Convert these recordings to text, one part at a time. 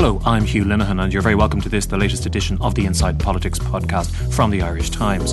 Hello, I'm Hugh Linehan, and you're very welcome to this, the latest edition of the Inside Politics podcast from the Irish Times.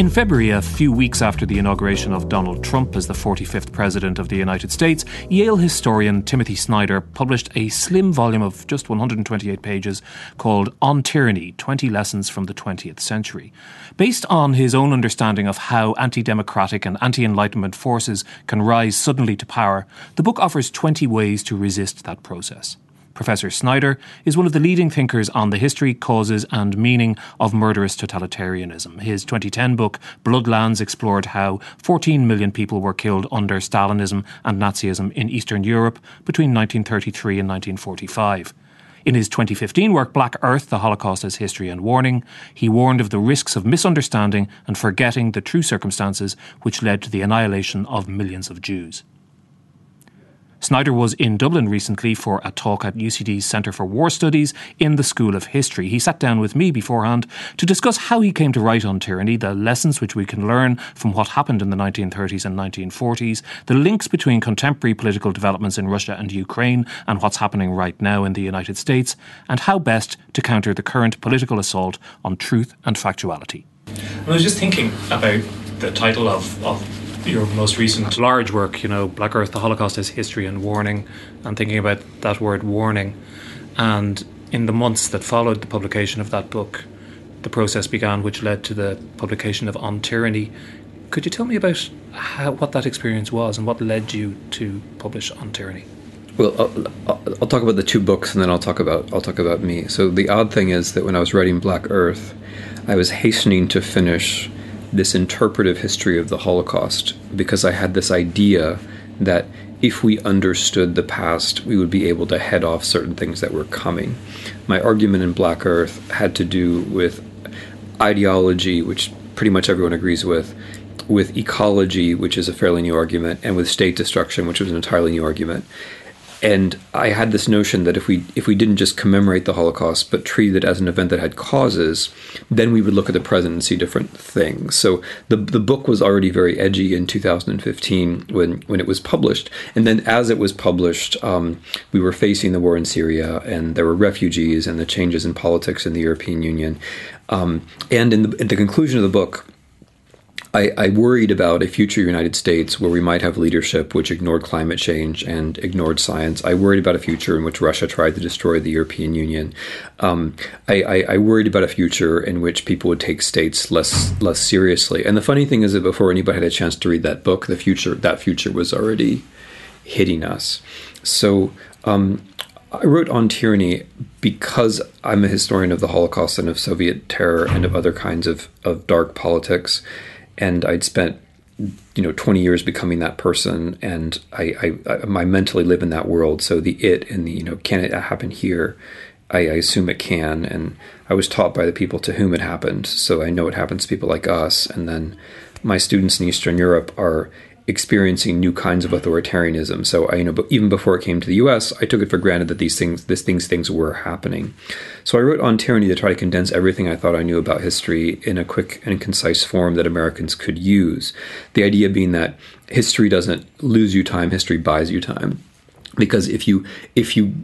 In February, a few weeks after the inauguration of Donald Trump as the 45th President of the United States, Yale historian Timothy Snyder published a slim volume of just 128 pages called On Tyranny 20 Lessons from the 20th Century. Based on his own understanding of how anti democratic and anti Enlightenment forces can rise suddenly to power, the book offers 20 ways to resist that process. Professor Snyder is one of the leading thinkers on the history, causes, and meaning of murderous totalitarianism. His 2010 book, Bloodlands, explored how 14 million people were killed under Stalinism and Nazism in Eastern Europe between 1933 and 1945. In his 2015 work, Black Earth The Holocaust as History and Warning, he warned of the risks of misunderstanding and forgetting the true circumstances which led to the annihilation of millions of Jews. Snyder was in Dublin recently for a talk at UCD's Centre for War Studies in the School of History. He sat down with me beforehand to discuss how he came to write on tyranny, the lessons which we can learn from what happened in the 1930s and 1940s, the links between contemporary political developments in Russia and Ukraine and what's happening right now in the United States, and how best to counter the current political assault on truth and factuality. I was just thinking about the title of, of your most recent large work, you know, Black Earth, the Holocaust as History and Warning, and thinking about that word warning. And in the months that followed the publication of that book, the process began which led to the publication of On Tyranny. Could you tell me about how, what that experience was and what led you to publish On Tyranny? Well, I'll, I'll, talk about the two books, and then I'll talk about I'll talk about me. So the odd thing is that when I was writing Black Earth, I was hastening to finish this interpretive history of the Holocaust because I had this idea that if we understood the past, we would be able to head off certain things that were coming. My argument in Black Earth had to do with ideology, which pretty much everyone agrees with, with ecology, which is a fairly new argument, and with state destruction, which was an entirely new argument and I had this notion that if we if we didn't just commemorate the Holocaust but treat it as an event that had causes, then we would look at the present and see different things. So the the book was already very edgy in 2015 when when it was published, and then as it was published, um, we were facing the war in Syria, and there were refugees and the changes in politics in the European Union, um, and in the, in the conclusion of the book. I, I, worried about a future United States where we might have leadership which ignored climate change and ignored science. I worried about a future in which Russia tried to destroy the European Union. Um, I, I, I, worried about a future in which people would take states less less seriously. And the funny thing is that before anybody had a chance to read that book, the future that future was already hitting us. So. Um, I wrote on tyranny because I'm a historian of the Holocaust and of Soviet terror and of other kinds of, of dark politics and I'd spent you know 20 years becoming that person and I, I, I mentally live in that world. So the it and the you know can it happen here? I, I, assume it can and I was taught by the people to whom it happened. So I know it happens to people like us and then my students in Eastern Europe are experiencing new kinds of authoritarianism. So I, you know, even before it came to the U.S., I took it for granted that these things, these things, things were happening. So I wrote on tyranny to try to condense everything I thought I knew about history in a quick and concise form that Americans could use. The idea being that history doesn't lose you time; history buys you time. Because if you if you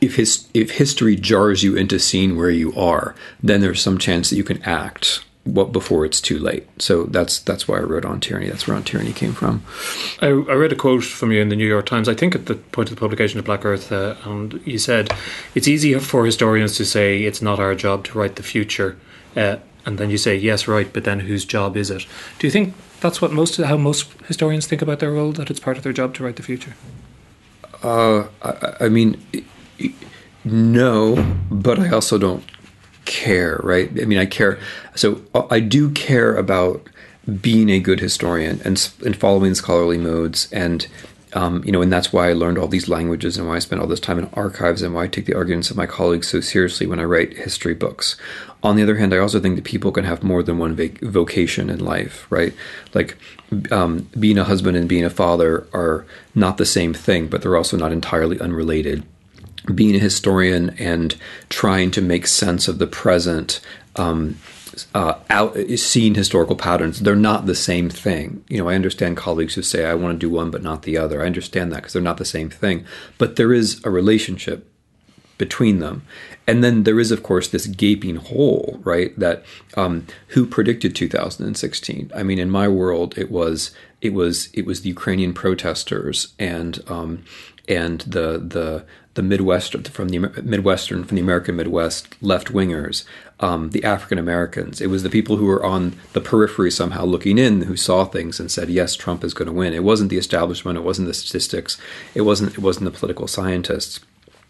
if his if history jars you into seeing where you are, then there's some chance that you can act what before it's too late. So that's that's why I wrote on tyranny. That's where on tyranny came from. I, I, read a quote from you in the New York Times. I think at the point of the publication of Black Earth, uh, and you said it's easy for historians to say it's not our job to write the future, uh, and then you say yes, right, but then whose job is it? Do you think that's what most how most historians think about their role? That it's part of their job to write the future. Uh, I, I mean, no, but I also don't care, right? I mean, I care. So uh, I do care about being a good historian and and following scholarly modes and um, you know, and that's why I learned all these languages and why I spent all this time in archives and why I take the arguments of my colleagues so seriously when I write history books. On the other hand, I also think that people can have more than one vac- vocation in life, right? Like um, being a husband and being a father are not the same thing, but they're also not entirely unrelated. Being a historian and trying to make sense of the present um, uh, out seeing historical patterns. They're not the same thing. You know, I understand colleagues who say I want to do one but not the other. I understand that because they're not the same thing. But there is a relationship between them. And then there is, of course, this gaping hole, right? That um, who predicted 2016? I mean, in my world, it was it was it was the Ukrainian protesters and um, and the the the Midwestern from the Midwestern from the American Midwest left wingers, um, the African Americans. It was the people who were on the periphery somehow looking in who saw things and said, "Yes, Trump is going to win." It wasn't the establishment. It wasn't the statistics. It wasn't. It wasn't the political scientists.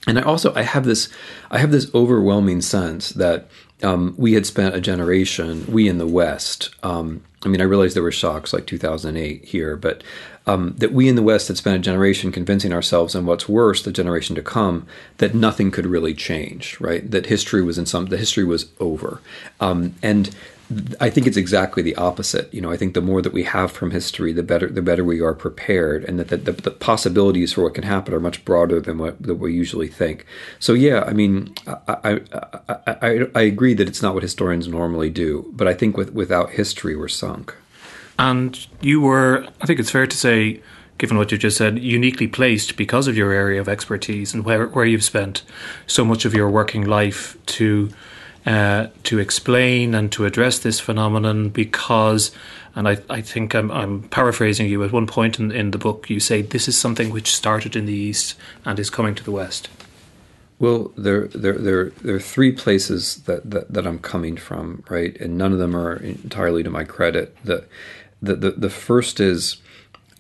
And I also I have this I have this overwhelming sense that um, we had spent a generation, we in the West. Um, I mean, I realize there were shocks like 2008 here, but um, that we in the West had spent a generation convincing ourselves, and what's worse, the generation to come, that nothing could really change, right? That history was in some, the history was over, um, and I think it's exactly the opposite. You know, I think the more that we have from history, the better the better we are prepared, and that the, the, the possibilities for what can happen are much broader than what that we usually think. So, yeah, I mean, I, I, I, I agree that it's not what historians normally do, but I think with, without history, we're sunk. And you were, I think it's fair to say, given what you just said, uniquely placed because of your area of expertise and where, where you've spent so much of your working life to uh, to explain and to address this phenomenon because and I, I think I'm, I'm paraphrasing you at one point in, in the book you say this is something which started in the east and is coming to the west well, there, there, there, there are three places that, that, that I'm coming from, right? And none of them are entirely to my credit. The, the, the, the first is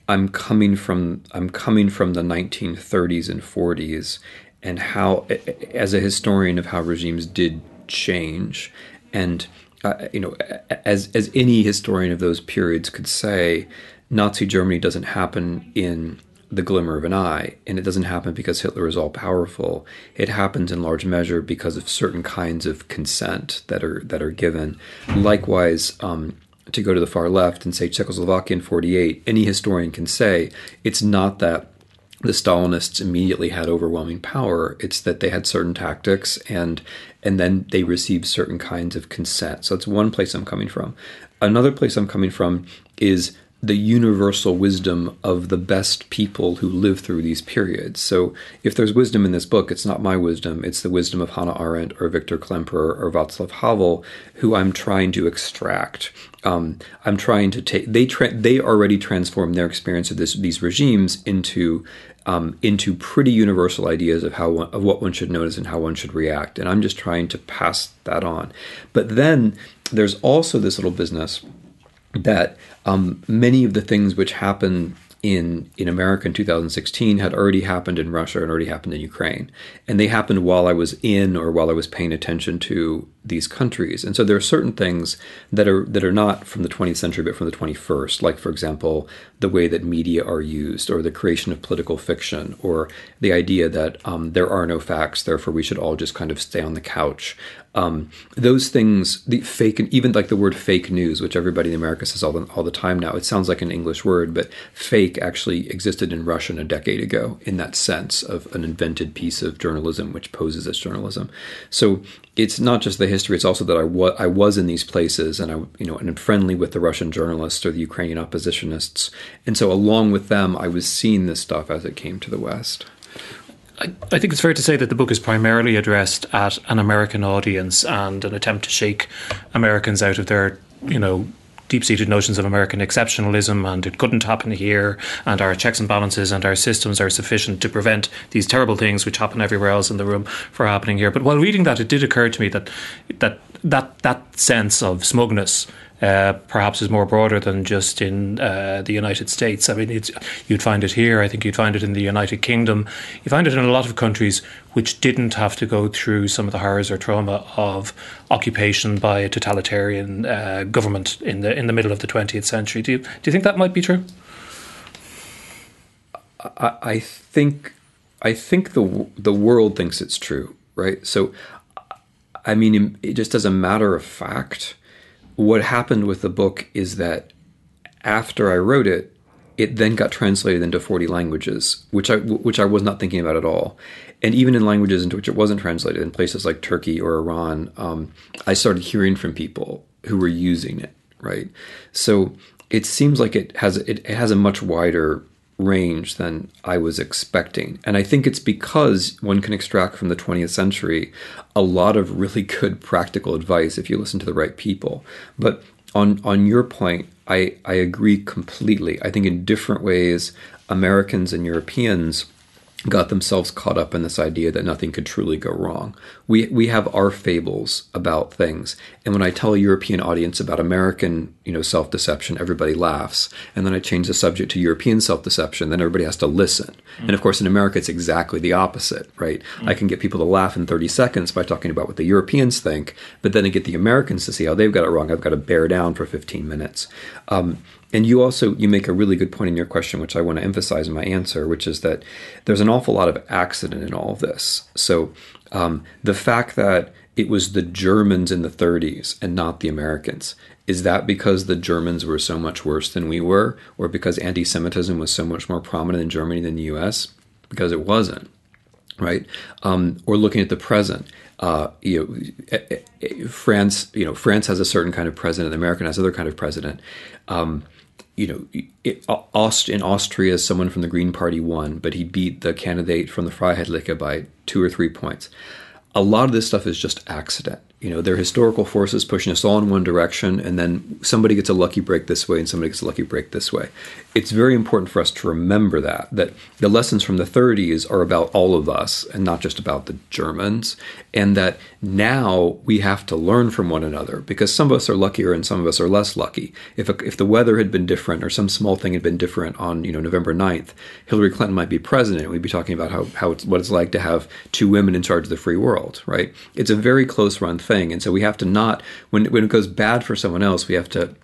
I'm coming from I'm coming from the 1930s and 40s, and how, as a historian of how regimes did change, and uh, you know, as as any historian of those periods could say, Nazi Germany doesn't happen in the glimmer of an eye. And it doesn't happen because Hitler is all powerful. It happens in large measure because of certain kinds of consent that are that are given. Likewise, um, to go to the far left and say Czechoslovakia in 48, any historian can say it's not that the Stalinists immediately had overwhelming power. It's that they had certain tactics and and then they received certain kinds of consent. So that's one place I'm coming from. Another place I'm coming from is the universal wisdom of the best people who live through these periods. So, if there's wisdom in this book, it's not my wisdom, it's the wisdom of Hannah Arendt or Victor Klemperer or Václav Havel, who I'm trying to extract. Um, I'm trying to take they tra- they already transformed their experience of this these regimes into um, into pretty universal ideas of how one, of what one should notice and how one should react, and I'm just trying to pass that on. But then there's also this little business that um, many of the things which happen in in America in 2016 had already happened in Russia and already happened in Ukraine, and they happened while I was in or while I was paying attention to these countries. And so there are certain things that are that are not from the 20th century but from the 21st, like for example the way that media are used, or the creation of political fiction, or the idea that um, there are no facts, therefore we should all just kind of stay on the couch. Um, those things, the fake, and even like the word fake news, which everybody in America says all the, all the time now, it sounds like an English word, but fake actually existed in Russian a decade ago in that sense of an invented piece of journalism which poses as journalism. So it's not just the history; it's also that I, wa- I was in these places, and I, you know, and I'm friendly with the Russian journalists or the Ukrainian oppositionists, and so along with them, I was seeing this stuff as it came to the West. I, I think it's fair to say that the book is primarily addressed at an American audience and an attempt to shake Americans out of their, you know, deep seated notions of American exceptionalism and it couldn't happen here and our checks and balances and our systems are sufficient to prevent these terrible things which happen everywhere else in the room from happening here. But while reading that it did occur to me that that that that sense of smugness uh, perhaps is more broader than just in uh, the United States. I mean, you'd find it here. I think you'd find it in the United Kingdom. You find it in a lot of countries which didn't have to go through some of the horrors or trauma of occupation by a totalitarian uh, government in the in the middle of the 20th century. Do you do you think that might be true? I, I think I think the the world thinks it's true, right? So, I mean, it just as a matter of fact, what happened with the book is that after I wrote it, it then got translated into 40 languages, which I which I was not thinking about at all. And even in languages into which it wasn't translated, in places like Turkey or Iran, um, I started hearing from people who were using it. Right, so it seems like it has it, it has a much wider range than I was expecting. And I think it's because one can extract from the 20th century a lot of really good practical advice if you listen to the right people. But on on your point, I, I agree completely. I think in different ways, Americans and Europeans got themselves caught up in this idea that nothing could truly go wrong. We we have our fables about things, and when I tell a European audience about American, you know, self-deception, everybody laughs. And then I change the subject to European self-deception, then everybody has to listen. Mm. And of course, in America, it's exactly the opposite, right? Mm. I can get people to laugh in 30 seconds by talking about what the Europeans think, but then I get the Americans to see how they've got it wrong. I've got to bear down for 15 minutes. Um, and you also you make a really good point in your question which i want to emphasize in my answer which is that there's an awful lot of accident in all of this so um, the fact that it was the germans in the 30s and not the americans is that because the germans were so much worse than we were or because anti-semitism was so much more prominent in germany than the us because it wasn't right um, or looking at the present uh, you know, eh, eh, eh, France, you know, France has a certain kind of president. America has other kind of president. Um, you know, it, Aust- in Austria, someone from the Green Party won, but he beat the candidate from the Freiheitliche by two or three points. A lot of this stuff is just accident you know, they're historical forces pushing us all in one direction, and then somebody gets a lucky break this way and somebody gets a lucky break this way. It's very important for us to remember that, that the lessons from the 30s are about all of us and not just about the Germans, and that now we have to learn from one another because some of us are luckier and some of us are less lucky. If, a, if the weather had been different or some small thing had been different on, you know, November 9th, Hillary Clinton might be president. We'd be talking about how, how it's, what it's like to have two women in charge of the free world, right? It's a very close run thing, and so we have to not when when it goes bad for someone else, we have to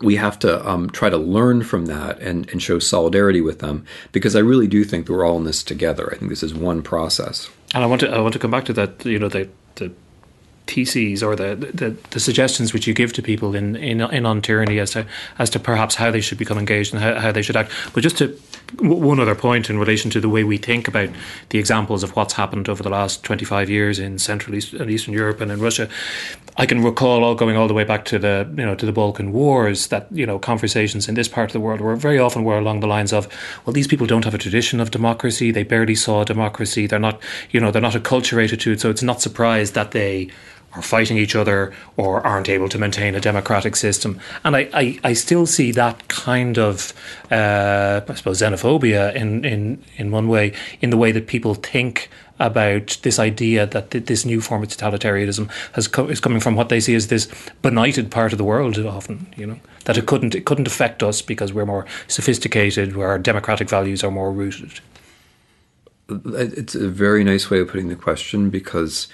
we have to um, try to learn from that and, and show solidarity with them because I really do think that we're all in this together. I think this is one process. And I want to I want to come back to that. You know the the theses or the, the, the suggestions which you give to people in, in in on tyranny as to as to perhaps how they should become engaged and how, how they should act. But just to one other point in relation to the way we think about the examples of what's happened over the last 25 years in Central East and Eastern Europe and in Russia, I can recall all going all the way back to the you know to the Balkan Wars that you know conversations in this part of the world were very often were along the lines of well these people don't have a tradition of democracy. They barely saw democracy. They're not you know they're not acculturated to it. So it's not surprised that they are fighting each other or aren't able to maintain a democratic system. And I, I, I still see that kind of, uh, I suppose, xenophobia in, in, in one way, in the way that people think about this idea that th- this new form of totalitarianism has co- is coming from what they see as this benighted part of the world often you know that it couldn't it couldn't affect us because we're more sophisticated where our democratic values are more rooted it's a very nice way of putting the question because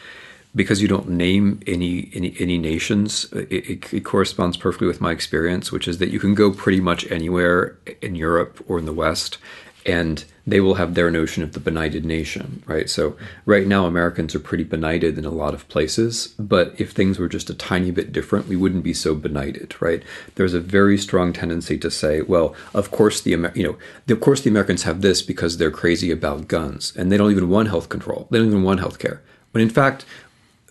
because you don't name any any, any nations, it, it, it, corresponds perfectly with my experience, which is that you can go pretty much anywhere in Europe or in the West, and they will have their notion of the benighted nation, right? So right now, Americans are pretty benighted in a lot of places, but if things were just a tiny bit different, we wouldn't be so benighted, right? There's a very strong tendency to say, well, of course the you know, of course the Americans have this because they're crazy about guns, and they don't even want health control, they don't even want health care. When in fact,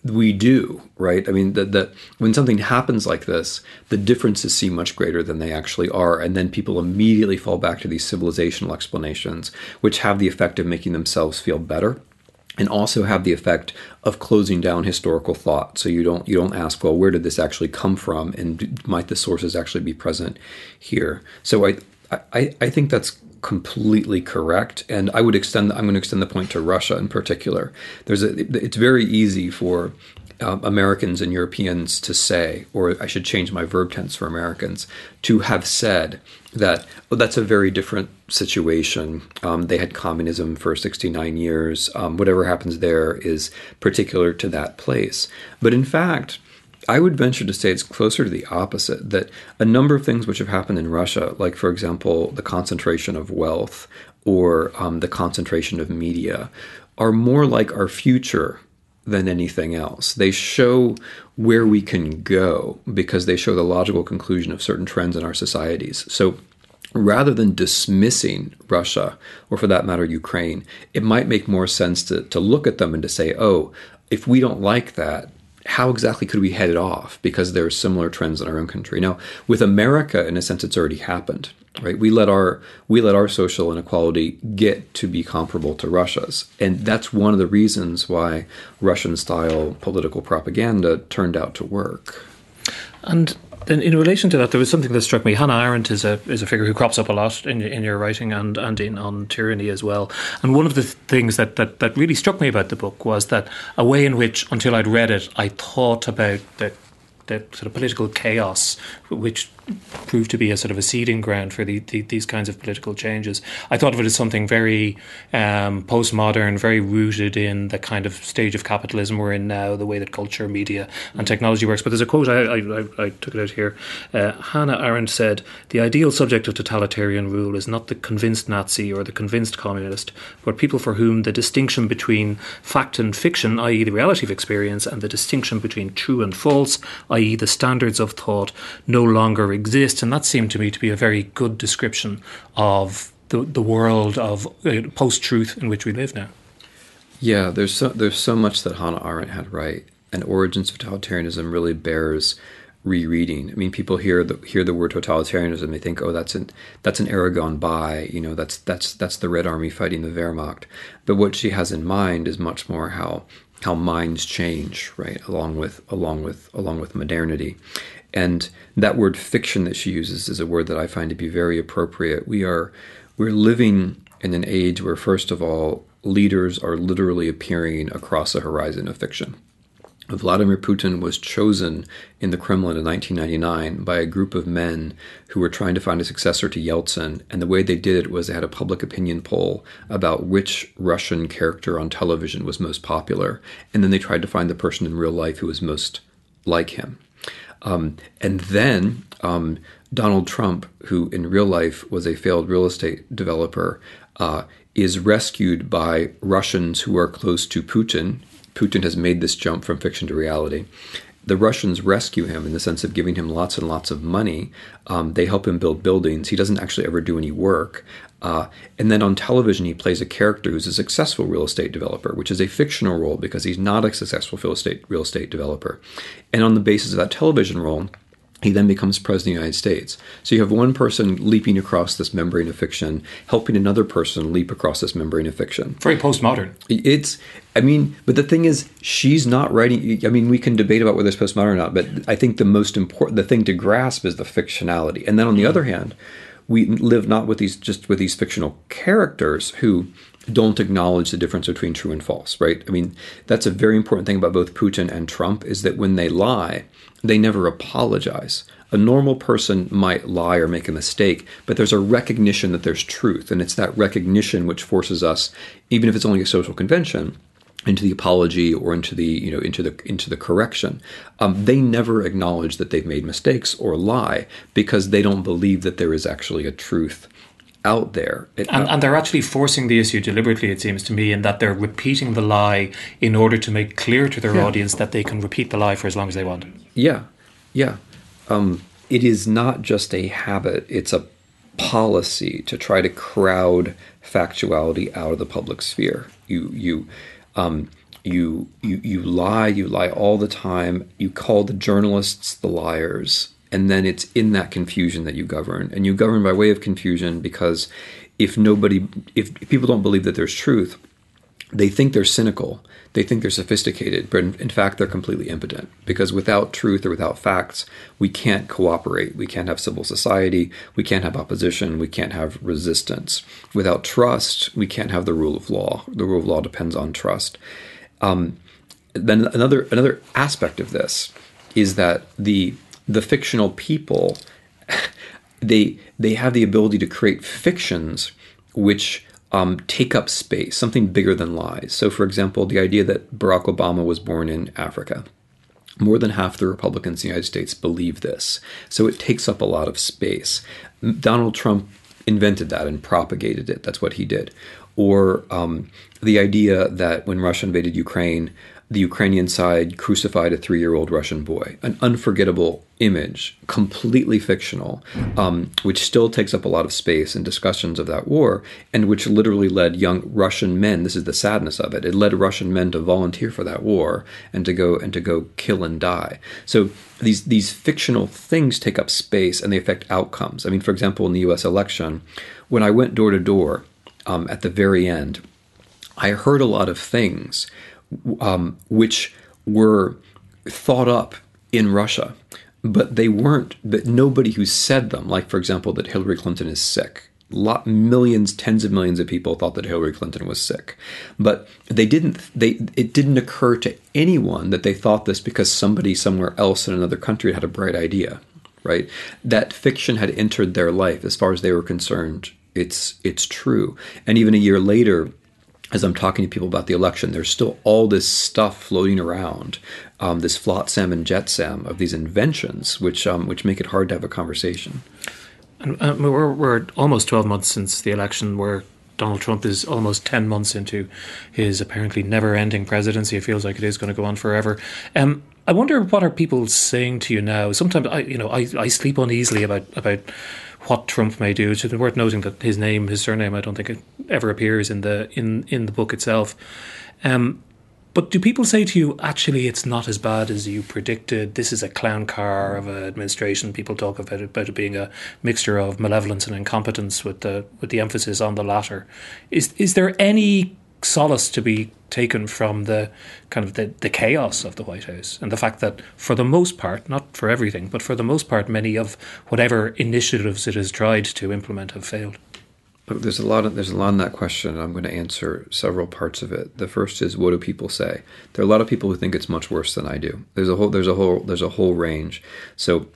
we do right? I mean that when something happens like this the differences seem much greater than they actually are and then people immediately fall back to these civilizational explanations which have the effect of making themselves feel better and also have the effect of closing down historical thought. So you don't you don't ask well where did this actually come from and might the sources actually be present here? So i i, I think that's completely correct. And I would extend, I'm going to extend the point to Russia in particular. There's a, it's very easy for uh, Americans and Europeans to say, or I should change my verb tense for Americans, to have said that well, that's a very different situation. Um, they had communism for 69 years. Um, whatever happens there is particular to that place. But in fact, I would venture to say it's closer to the opposite. That a number of things which have happened in Russia, like for example the concentration of wealth or um, the concentration of media, are more like our future than anything else. They show where we can go because they show the logical conclusion of certain trends in our societies. So rather than dismissing Russia, or for that matter, Ukraine, it might make more sense to, to look at them and to say, oh, if we don't like that, how exactly could we head it off? Because there are similar trends in our own country. Now, with America, in a sense, it's already happened, right? We let our we let our social inequality get to be comparable to Russia's, and that's one of the reasons why Russian-style political propaganda turned out to work. And in, in relation to that, there was something that struck me. Hannah Arendt is a is a figure who crops up a lot in in your writing and and in on tyranny as well. And one of the things that, that that really struck me about the book was that a way in which, until I'd read it, I thought about the the sort of political chaos which proved to be a sort of a seeding ground for the, the, these kinds of political changes. I thought of it as something very um, postmodern, very rooted in the kind of stage of capitalism we're in now, the way that culture, media, and technology works. But there's a quote, I, I, I took it out here. Uh, Hannah Arendt said, The ideal subject of totalitarian rule is not the convinced Nazi or the convinced communist, but people for whom the distinction between fact and fiction, i.e., the reality of experience, and the distinction between true and false, i.e., the standards of thought, no exist, and that seemed to me to be a very good description of the the world of uh, post truth in which we live now. Yeah, there's so there's so much that Hannah Arendt had right, and Origins of Totalitarianism really bears rereading. I mean, people hear the hear the word totalitarianism, they think, oh, that's an that's an era gone by. You know, that's that's that's the Red Army fighting the Wehrmacht. But what she has in mind is much more how how minds change, right, along with along with along with modernity. And that word fiction that she uses is a word that I find to be very appropriate. We are we're living in an age where first of all leaders are literally appearing across the horizon of fiction. Vladimir Putin was chosen in the Kremlin in 1999 by a group of men who were trying to find a successor to Yeltsin. And the way they did it was they had a public opinion poll about which Russian character on television was most popular. And then they tried to find the person in real life who was most like him. Um, and then um, Donald Trump, who in real life was a failed real estate developer, uh, is rescued by Russians who are close to Putin. Putin has made this jump from fiction to reality. The Russians rescue him in the sense of giving him lots and lots of money. Um, they help him build buildings. He doesn't actually ever do any work. Uh, and then on television, he plays a character who's a successful real estate developer, which is a fictional role because he's not a successful real estate real estate developer. And on the basis of that television role, he then becomes president of the United States. So you have one person leaping across this membrane of fiction, helping another person leap across this membrane of fiction. Very postmodern. It's, I mean, but the thing is, she's not writing. I mean, we can debate about whether it's postmodern or not, but I think the most important, the thing to grasp is the fictionality. And then on the hmm. other hand, we live not with these just with these fictional characters who don't acknowledge the difference between true and false, right? I mean, that's a very important thing about both Putin and Trump is that when they lie, they never apologize. A normal person might lie or make a mistake, but there's a recognition that there's truth, and it's that recognition which forces us, even if it's only a social convention, into the apology or into the you know into the into the correction um, they never acknowledge that they've made mistakes or lie because they don't believe that there is actually a truth out there. It, and, uh, and, they're actually forcing the issue deliberately it seems to me in that they're repeating the lie in order to make clear to their yeah. audience that they can repeat the lie for as long as they want. Yeah yeah. Um, it is not just a habit it's a policy to try to crowd factuality out of the public sphere. You you um, you you you lie, you lie all the time. You call the journalists the liars, and then it's in that confusion that you govern, and you govern by way of confusion because if nobody, if people don't believe that there's truth, they think they're cynical, they think they're sophisticated, but in, in, fact, they're completely impotent. Because without truth or without facts, we can't cooperate. We can't have civil society. We can't have opposition. We can't have resistance. Without trust, we can't have the rule of law. The rule of law depends on trust. Um, then another another aspect of this is that the the fictional people they they have the ability to create fictions which um, take up space, something bigger than lies. So, for example, the idea that Barack Obama was born in Africa. More than half the Republicans in the United States believe this. So it takes up a lot of space. Donald Trump invented that and propagated it. That's what he did. Or um, the idea that when Russia invaded Ukraine, the Ukrainian side crucified a three year old Russian boy. An unforgettable image, completely fictional, um, which still takes up a lot of space in discussions of that war, and which literally led young Russian men. This is the sadness of it. It led Russian men to volunteer for that war and to go and to go kill and die. So these these fictional things take up space and they affect outcomes. I mean, for example, in the U.S. election, when I went door to door um, at the very end, I heard a lot of things um, which were thought up in Russia, but they weren't. But nobody who said them, like for example, that Hillary Clinton is sick. Lot, millions, tens of millions of people thought that Hillary Clinton was sick, but they didn't. They it didn't occur to anyone that they thought this because somebody somewhere else in another country had a bright idea, right? That fiction had entered their life as far as they were concerned. It's it's true, and even a year later, as I'm talking to people about the election, there's still all this stuff floating around, um, this flotsam and jetsam of these inventions, which um, which make it hard to have a conversation. And uh, we're, we're almost 12 months since the election, where Donald Trump is almost 10 months into his apparently never-ending presidency. It feels like it is going to go on forever. Um, I wonder what are people saying to you now? Sometimes I, you know, I, I sleep uneasily about about what Trump may do. It's worth noting that his name, his surname, I don't think it ever appears in the in in the book itself. Um, but do people say to you, actually, it's not as bad as you predicted? This is a clown car of an administration. People talk about it, about it being a mixture of malevolence and incompetence, with the with the emphasis on the latter. Is is there any solace to be taken from the kind of the, the chaos of the White House and the fact that for the most part, not for everything, but for the most part, many of whatever initiatives it has tried to implement have failed. Look, there's a lot of there's a lot in that question, I'm going to answer several parts of it. The first is what do people say? There are a lot of people who think it's much worse than I do. There's a whole there's a whole there's a whole range. So,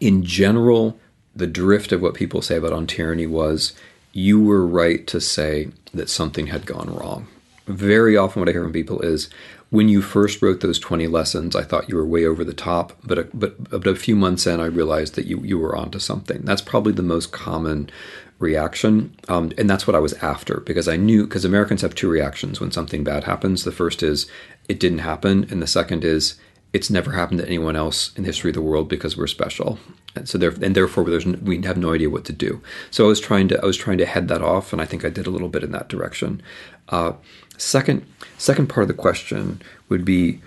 in general, the drift of what people say about on tyranny was you were right to say that something had gone wrong. Very often, what I hear from people is, when you first wrote those 20 lessons, I thought you were way over the top, but a, but, but a few months in, I realized that you, you were onto something. That's probably the most common reaction. Um, and that's what I was after because I knew, because Americans have two reactions when something bad happens. The first is, it didn't happen. And the second is, it's never happened to anyone else in the history of the world because we're special. And so there, and therefore there's, we have no idea what to do. So I was trying to I was trying to head that off, and I think I did a little bit in that direction. Uh, second second part of the question would be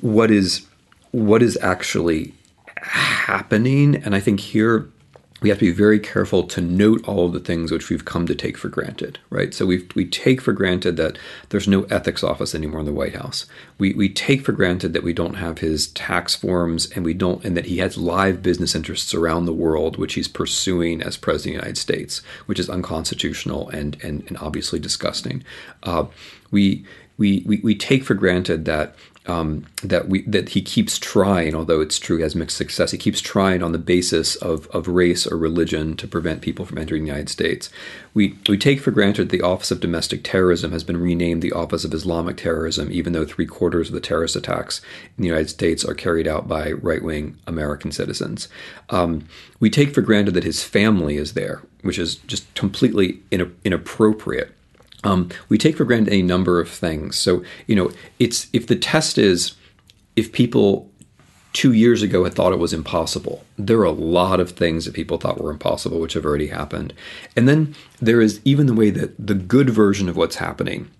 what is what is actually happening, and I think here we have to be very careful to note all of the things which we've come to take for granted, right? So we we take for granted that there's no ethics office anymore in the White House. We we take for granted that we don't have his tax forms and we don't and that he has live business interests around the world which he's pursuing as president of the United States, which is unconstitutional and and, and obviously disgusting. Uh, we, we we we take for granted that um, that we that he keeps trying, although it's true he has mixed success. He keeps trying on the basis of, of race or religion to prevent people from entering the United States. We we take for granted the Office of Domestic Terrorism has been renamed the Office of Islamic Terrorism, even though three quarters of the terrorist attacks in the United States are carried out by right wing American citizens. Um, we take for granted that his family is there, which is just completely in, inappropriate um, we take for granted a number of things. So, you know, it's if the test is if people two years ago had thought it was impossible, there are a lot of things that people thought were impossible which have already happened. And then there is even the way that the good version of what's happening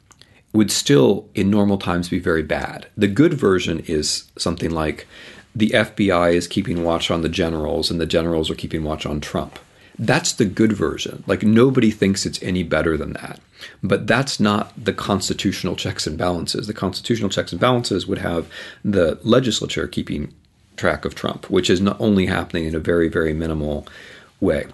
would still, in normal times, be very bad. The good version is something like the FBI is keeping watch on the generals and the generals are keeping watch on Trump that's the good version. Like nobody thinks it's any better than that. But that's not the constitutional checks and balances. The constitutional checks and balances would have the legislature keeping track of Trump, which is not only happening in a very, very minimal way.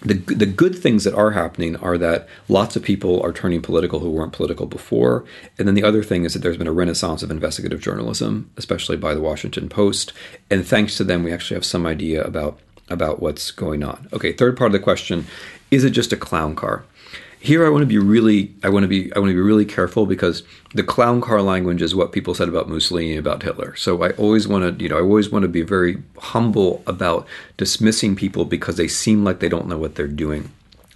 The, the good things that are happening are that lots of people are turning political who weren't political before. And then the other thing is that there's been a renaissance of investigative journalism, especially by the Washington Post. And thanks to them, we actually have some idea about about what's going on. Okay, third part of the question is it just a clown car? here I want to be really I want to be I want to be really careful because the clown car language is what people said about Mussolini about Hitler. So I always want to you know I always want to be very humble about dismissing people because they seem like they don't know what they're doing.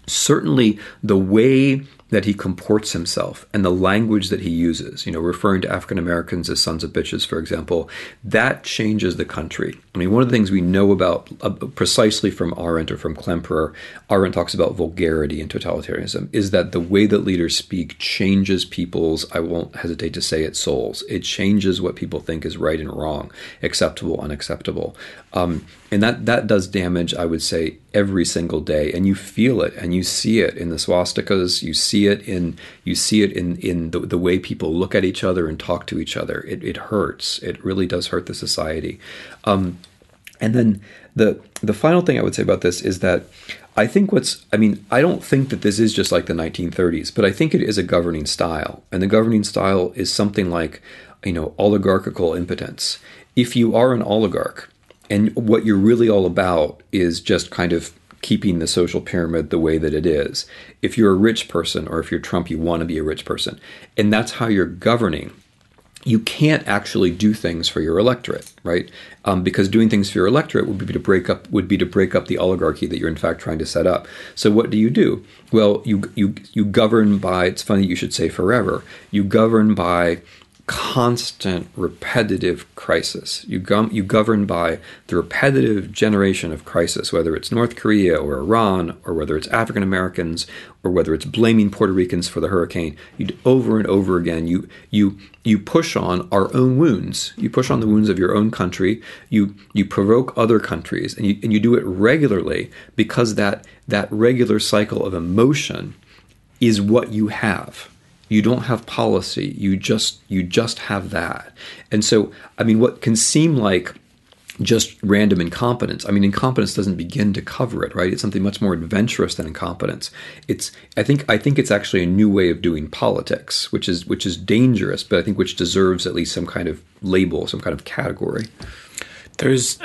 Certainly the way that he comports himself and the language that he uses, you know, referring to African Americans as sons of bitches, for example, that changes the country. I mean, one of the things we know about uh, precisely from Arendt or from Klemperer, Arendt talks about vulgarity and totalitarianism, is that the way that leaders speak changes people's, I won't hesitate to say it, souls. It changes what people think is right and wrong, acceptable, unacceptable. Um, and that, that does damage, I would say, every single day. And you feel it and you see it in the swastikas, you see see it in you see it in in the, the way people look at each other and talk to each other. It, it hurts. It really does hurt the society. Um, and then the the final thing I would say about this is that I think what's I mean I don't think that this is just like the 1930s, but I think it is a governing style, and the governing style is something like you know oligarchical impotence. If you are an oligarch and what you're really all about is just kind of keeping the social pyramid the way that it is. If you're a rich person or if you're Trump, you want to be a rich person. And that's how you're governing. You can't actually do things for your electorate, right? Um, because doing things for your electorate would be to break up would be to break up the oligarchy that you're in fact trying to set up. So what do you do? Well, you you you govern by. It's funny you should say forever. You govern by constant repetitive crisis. You, go- you govern by the repetitive generation of crisis, whether it's North Korea or Iran, or whether it's African Americans, or whether it's blaming Puerto Ricans for the hurricane. You over and over again. You you you push on our own wounds. You push on the wounds of your own country. You you provoke other countries, and you and you do it regularly because that that regular cycle of emotion is what you have you don't have policy you just you just have that and so i mean what can seem like just random incompetence. I mean, incompetence doesn't begin to cover it, right? It's something much more adventurous than incompetence. It's, I think, I think it's actually a new way of doing politics, which is which is dangerous, but I think which deserves at least some kind of label, some kind of category. There's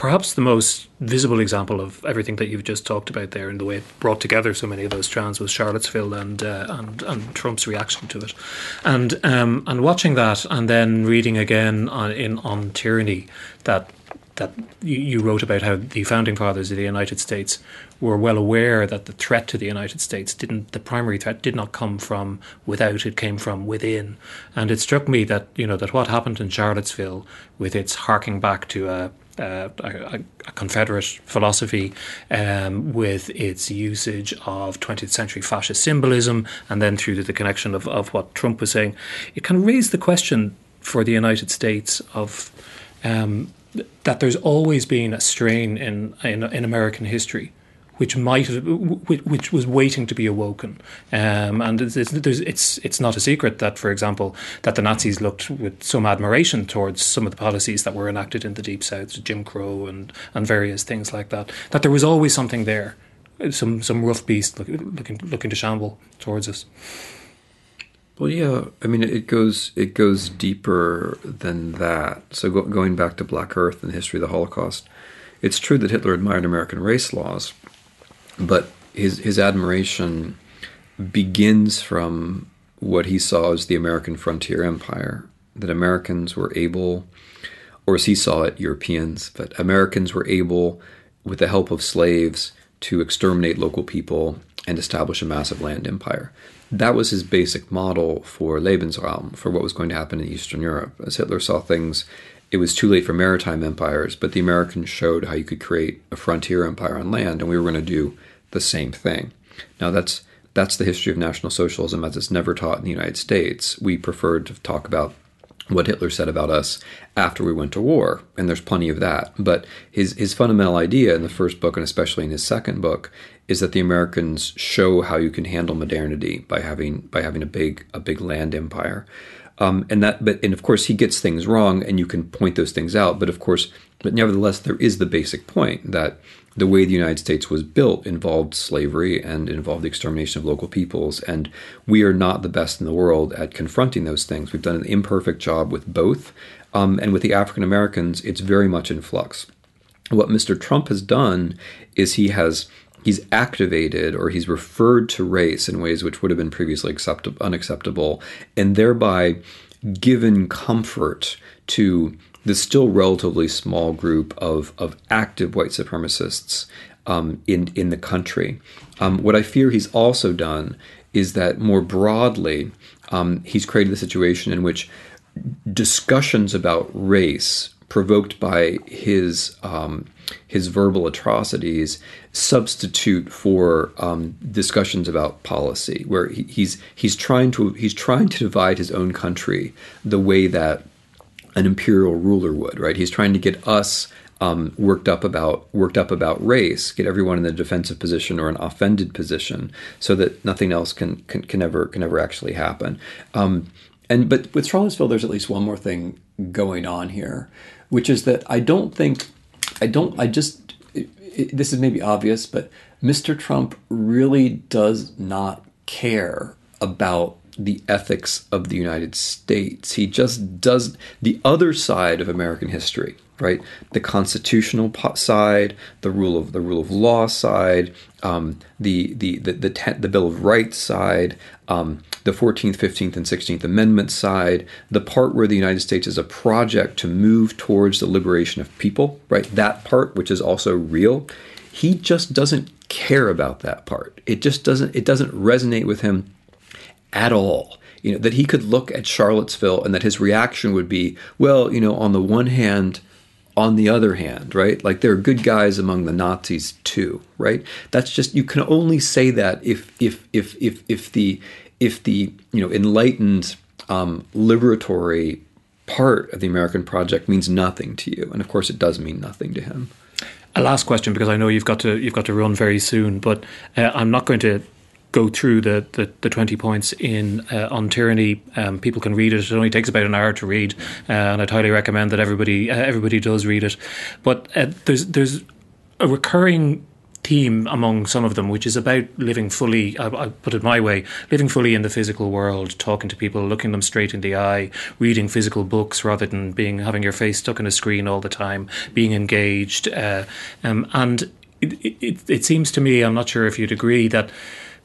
perhaps the most visible example of everything that you've just talked about there, and the way it brought together so many of those strands, was Charlottesville and uh, and and Trump's reaction to it, and um, and watching that, and then reading again on in on tyranny that that you, you, wrote about how the founding fathers of the United States were well aware that the threat to the United States didn't, the primary threat did not come from without, it came from within. And it struck me that, you know, that what happened in Charlottesville with its harking back to a uh, a, a, Confederate philosophy um, with its usage of 20th century fascist symbolism, and then through the connection of, of what Trump was saying, it can raise the question for the United States of um, that there's always been a strain in, in, in American history which might have, which was waiting to be awoken. Um, and it's, it's, it's not a secret that, for example, that the Nazis looked with some admiration towards some of the policies that were enacted in the Deep South, Jim Crow and and various things like that. That there was always something there, some some rough beast look, looking looking to shamble towards us. Well, yeah. I mean, it goes it goes deeper than that. So go, going back to Black Earth and the history of the Holocaust, it's true that Hitler admired American race laws, but his his admiration begins from what he saw as the American frontier empire. That Americans were able, or as he saw it, Europeans, but Americans were able, with the help of slaves, to exterminate local people and establish a massive land empire. That was his basic model for Lebensraum, for what was going to happen in Eastern Europe. As Hitler saw things, it was too late for maritime empires, but the Americans showed how you could create a frontier empire on land, and we were going to do the same thing. Now that's that's the history of National Socialism as it's never taught in the United States. We prefer to talk about what Hitler said about us after we went to war, and there's plenty of that. But his his fundamental idea in the first book and especially in his second book is that the Americans show how you can handle modernity by having by having a big a big land empire. Um, and that, but and of course he gets things wrong, and you can point those things out. But of course, but nevertheless, there is the basic point that the way the United States was built involved slavery and involved the extermination of local peoples. And we are not the best in the world at confronting those things. We've done an imperfect job with both. Um, and with the African Americans, it's very much in flux. What Mr. Trump has done is he has he's activated or he's referred to race in ways which would have been previously acceptable, unacceptable, and thereby given comfort to the still relatively small group of, of active white supremacists um, in in the country. Um, what I fear he's also done is that more broadly, um, he's created a situation in which discussions about race provoked by his um, his verbal atrocities substitute for um, discussions about policy, where he, he's he's trying to he's trying to divide his own country the way that an imperial ruler would, right? He's trying to get us um, worked up about worked up about race, get everyone in a defensive position or an offended position, so that nothing else can can, can ever can ever actually happen. Um, and but with Charlottesville, there's at least one more thing going on here, which is that I don't think I don't I just it, it, this is maybe obvious, but Mr. Trump really does not care about the ethics of the United States. He just does the other side of American history, right? The constitutional side, the rule of the rule of law side, um, the the the the, te- the, Bill of Rights side, um, the Fourteenth, Fifteenth, and Sixteenth Amendment side, the part where the United States is a project to move towards the liberation of people, right? That part, which is also real. He just doesn't care about that part. It just doesn't. It doesn't resonate with him at all. You know, that he could look at Charlottesville and that his reaction would be, well, you know, on the one hand, on the other hand, right? Like there are good guys among the Nazis too, right? That's just you can only say that if if if if if the if the you know enlightened um, liberatory part of the American project means nothing to you, and of course it does mean nothing to him. A last question because I know you've got to you've got to run very soon, but uh, I'm not going to go through the, the, the 20 points in uh, on tyranny. Um, people can read it. It only takes about an hour to read, uh, and I'd highly recommend that everybody uh, everybody does read it. But uh, there's there's a recurring theme among some of them, which is about living fully, I, I, put it my way, living fully in the physical world, talking to people, looking them straight in the eye, reading physical books rather than being having your face stuck in a screen all the time, being engaged. Uh, um, and it, it, it seems to me, I'm not sure if you'd agree, that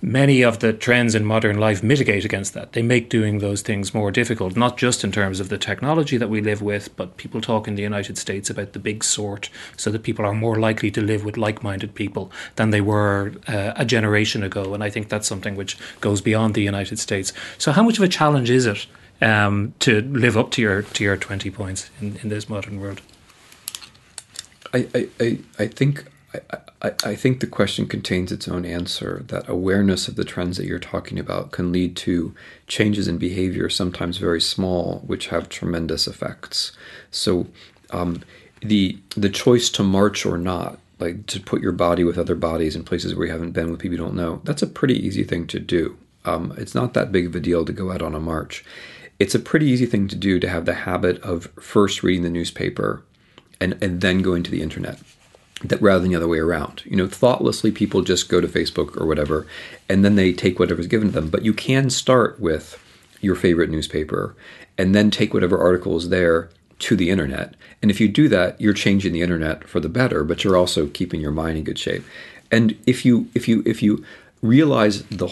many of the trends in modern life mitigate against that. They make doing those things more difficult, not just in terms of the technology that we live with, but people talk in the United States about the big sort, so that people are more likely to live with like minded people than they were uh, a generation ago. And I think that's something which goes beyond the United States. So, how much of a challenge is it? Um, to live up to your to your twenty points in, in this modern world. I, I, I think I, I, think the question contains its own answer that awareness of the trends that you're talking about can lead to changes in behavior, sometimes very small, which have tremendous effects. So, um, the the choice to march or not, like to put your body with other bodies in places where you haven't been with people you don't know, that's a pretty easy thing to do. Um, it's not that big of a deal to go out on a march. It's a pretty easy thing to do to have the habit of first reading the newspaper and, and then going to the internet that rather than the other way around. You know, thoughtlessly people just go to Facebook or whatever, and then they take whatever's given to them. But you can start with your favorite newspaper and then take whatever article is there to the internet. And if you do that, you're changing the internet for the better, but you're also keeping your mind in good shape. And if you if you if you realize the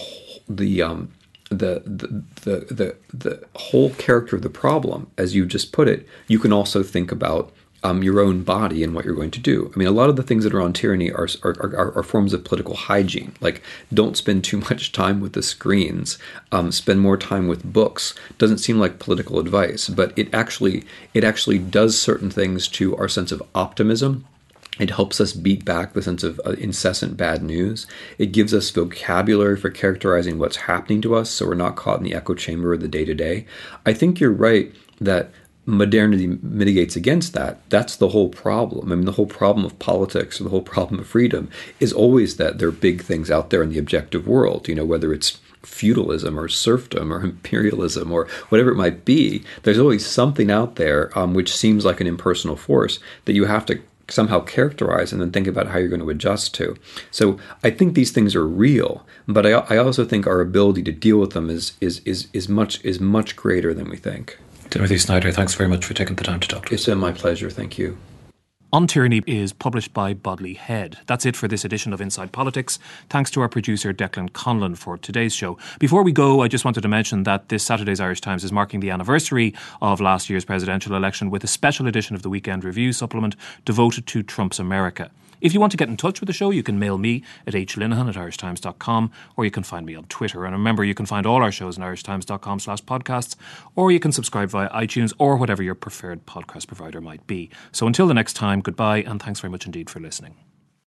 the um the, the the the the whole character of the problem, as you just put it, you can also think about um, your own body and what you're going to do. I mean, a lot of the things that are on tyranny are, are, are, are forms of political hygiene. Like, don't spend too much time with the screens. Um, spend more time with books. Doesn't seem like political advice, but it actually it actually does certain things to our sense of optimism. It helps us beat back the sense of uh, incessant bad news. It gives us vocabulary for characterizing what's happening to us, so we're not caught in the echo chamber of the day to day. I think you're right that modernity mitigates against that, that's the whole problem. I mean, the whole problem of politics or the whole problem of freedom is always that there are big things out there in the objective world, you know, whether it's feudalism or serfdom or imperialism or whatever it might be, there's always something out there um, which seems like an impersonal force that you have to somehow characterize and then think about how you're going to adjust to. So I think these things are real, but I, I also think our ability to deal with them is, is, is, is, much, is much greater than we think. Timothy Snyder, thanks very much for taking the time to talk to us. It's been my pleasure. Thank you. On Tyranny is published by Bodley Head. That's it for this edition of Inside Politics. Thanks to our producer Declan Conlon for today's show. Before we go, I just wanted to mention that this Saturday's Irish Times is marking the anniversary of last year's presidential election with a special edition of the Weekend Review supplement devoted to Trump's America. If you want to get in touch with the show, you can mail me at hlinehan at irishtimes.com or you can find me on Twitter. And remember, you can find all our shows on irishtimes.com slash podcasts or you can subscribe via iTunes or whatever your preferred podcast provider might be. So until the next time, goodbye and thanks very much indeed for listening.